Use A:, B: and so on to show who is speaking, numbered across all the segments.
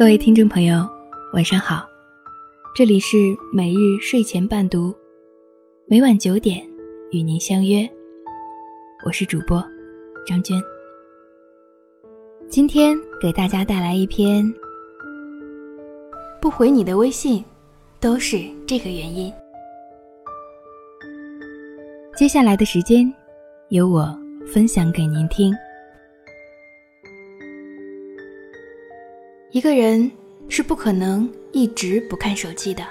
A: 各位听众朋友，晚上好，这里是每日睡前伴读，每晚九点与您相约，我是主播张娟。今天给大家带来一篇，不回你的微信，都是这个原因。接下来的时间，由我分享给您听。一个人是不可能一直不看手机的，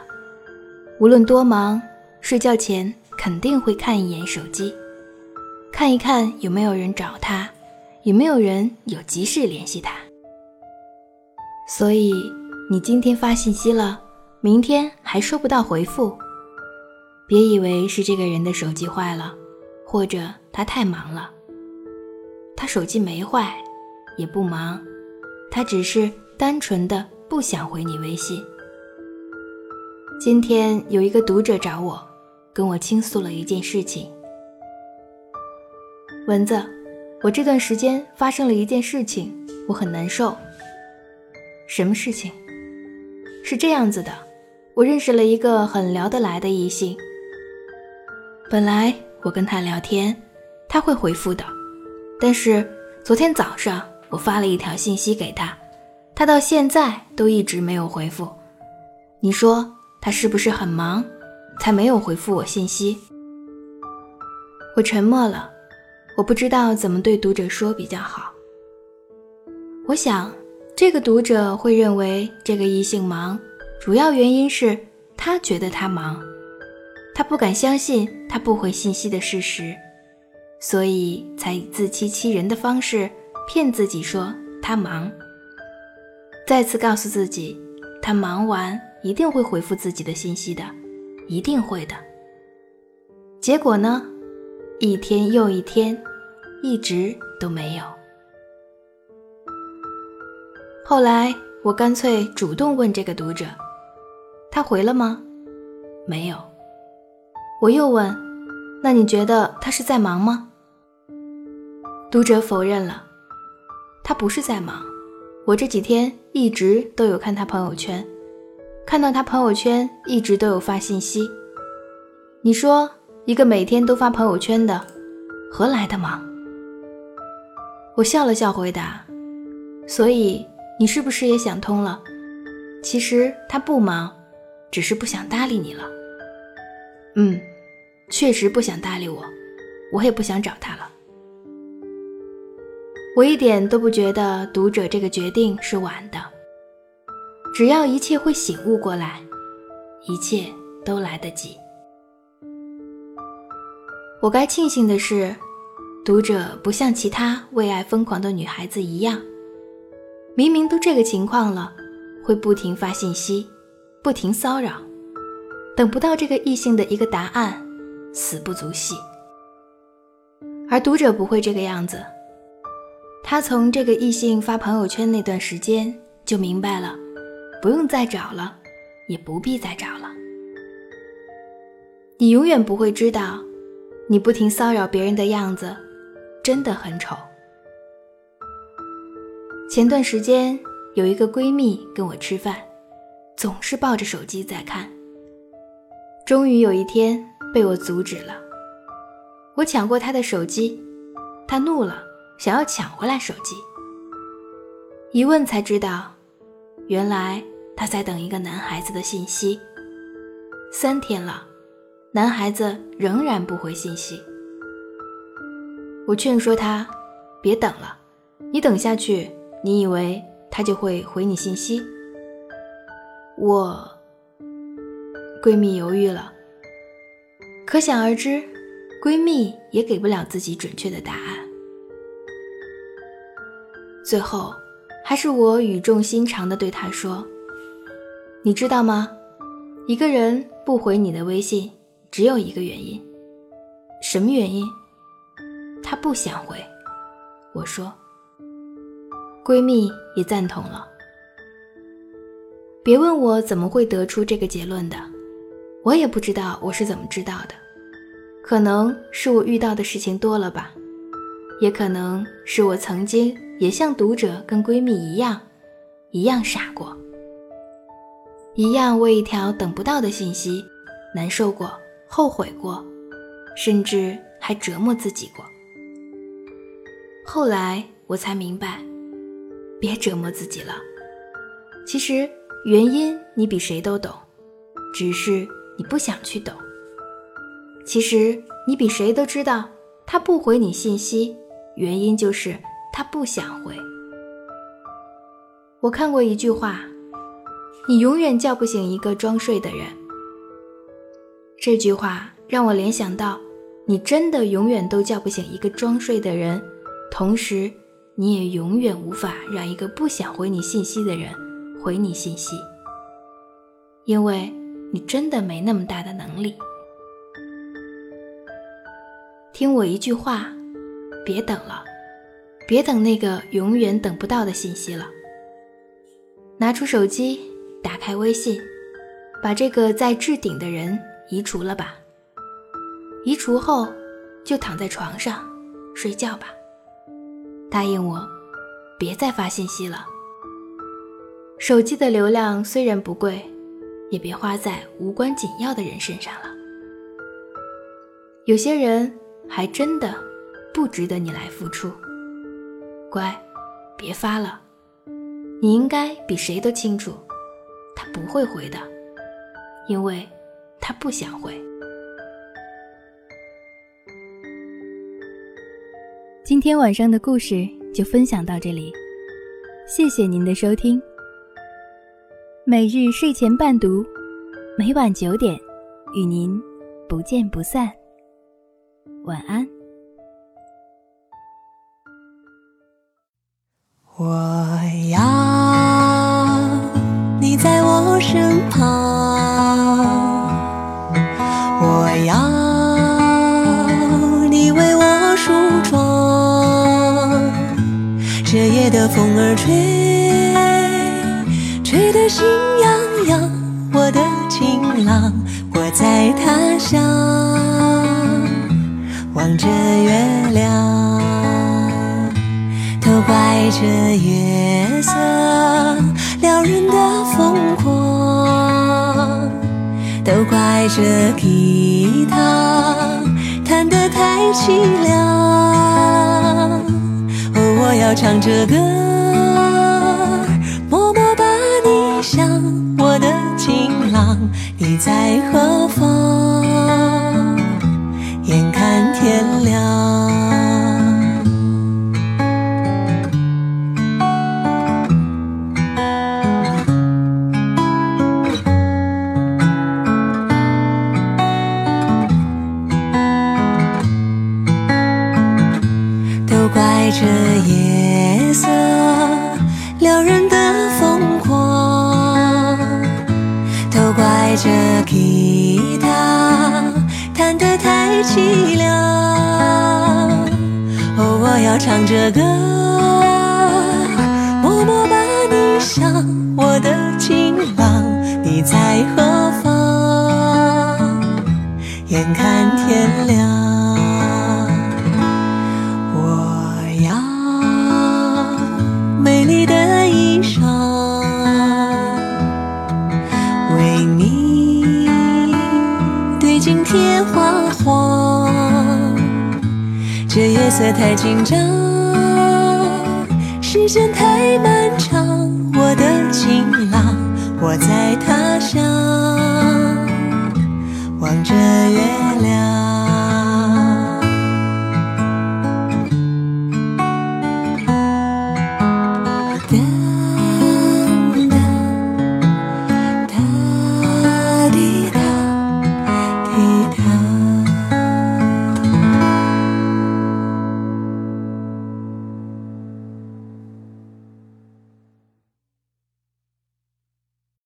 A: 无论多忙，睡觉前肯定会看一眼手机，看一看有没有人找他，有没有人有急事联系他。所以你今天发信息了，明天还收不到回复，别以为是这个人的手机坏了，或者他太忙了。他手机没坏，也不忙，他只是。单纯的不想回你微信。今天有一个读者找我，跟我倾诉了一件事情。蚊子，我这段时间发生了一件事情，我很难受。什么事情？是这样子的，我认识了一个很聊得来的异性。本来我跟他聊天，他会回复的，但是昨天早上我发了一条信息给他。他到现在都一直没有回复，你说他是不是很忙，才没有回复我信息？我沉默了，我不知道怎么对读者说比较好。我想，这个读者会认为这个异性忙，主要原因是他觉得他忙，他不敢相信他不回信息的事实，所以才以自欺欺人的方式骗自己说他忙。再次告诉自己，他忙完一定会回复自己的信息的，一定会的。结果呢，一天又一天，一直都没有。后来我干脆主动问这个读者，他回了吗？没有。我又问，那你觉得他是在忙吗？读者否认了，他不是在忙。我这几天一直都有看他朋友圈，看到他朋友圈一直都有发信息。你说一个每天都发朋友圈的，何来的忙？我笑了笑回答：“所以你是不是也想通了？其实他不忙，只是不想搭理你了。”嗯，确实不想搭理我，我也不想找他了。我一点都不觉得读者这个决定是晚的，只要一切会醒悟过来，一切都来得及。我该庆幸的是，读者不像其他为爱疯狂的女孩子一样，明明都这个情况了，会不停发信息，不停骚扰，等不到这个异性的一个答案，死不足惜。而读者不会这个样子。他从这个异性发朋友圈那段时间就明白了，不用再找了，也不必再找了。你永远不会知道，你不停骚扰别人的样子，真的很丑。前段时间有一个闺蜜跟我吃饭，总是抱着手机在看。终于有一天被我阻止了，我抢过她的手机，她怒了。想要抢回来手机，一问才知道，原来他在等一个男孩子的信息。三天了，男孩子仍然不回信息。我劝说他别等了，你等下去，你以为他就会回你信息？我闺蜜犹豫了，可想而知，闺蜜也给不了自己准确的答案。最后，还是我语重心长地对他说：“你知道吗？一个人不回你的微信，只有一个原因。什么原因？他不想回。”我说。闺蜜也赞同了。别问我怎么会得出这个结论的，我也不知道我是怎么知道的。可能是我遇到的事情多了吧，也可能是我曾经。也像读者跟闺蜜一样，一样傻过。一样为一条等不到的信息难受过、后悔过，甚至还折磨自己过。后来我才明白，别折磨自己了。其实原因你比谁都懂，只是你不想去懂。其实你比谁都知道，他不回你信息，原因就是他不想回。我看过一句话。你永远叫不醒一个装睡的人。这句话让我联想到，你真的永远都叫不醒一个装睡的人，同时你也永远无法让一个不想回你信息的人回你信息，因为你真的没那么大的能力。听我一句话，别等了，别等那个永远等不到的信息了，拿出手机。打开微信，把这个在置顶的人移除了吧。移除后，就躺在床上睡觉吧。答应我，别再发信息了。手机的流量虽然不贵，也别花在无关紧要的人身上了。有些人还真的不值得你来付出。乖，别发了。你应该比谁都清楚。他不会回的，因为他不想回。今天晚上的故事就分享到这里，谢谢您的收听。每日睡前伴读，每晚九点与您不见不散。晚安。
B: 我要你。在我身旁，我要你为我梳妆。这夜的风儿吹，吹得心痒痒。我的情郎，我在他乡，望着月亮，都怪这月色撩人的。疯狂，都怪这吉他弹得太凄凉。哦，我要唱着歌，凄凉。哦，我要唱着歌，默默把你想，我的情郎，你在何方？眼看天亮。太紧张，时间太漫长。我的情郎，我在他乡，望着月亮。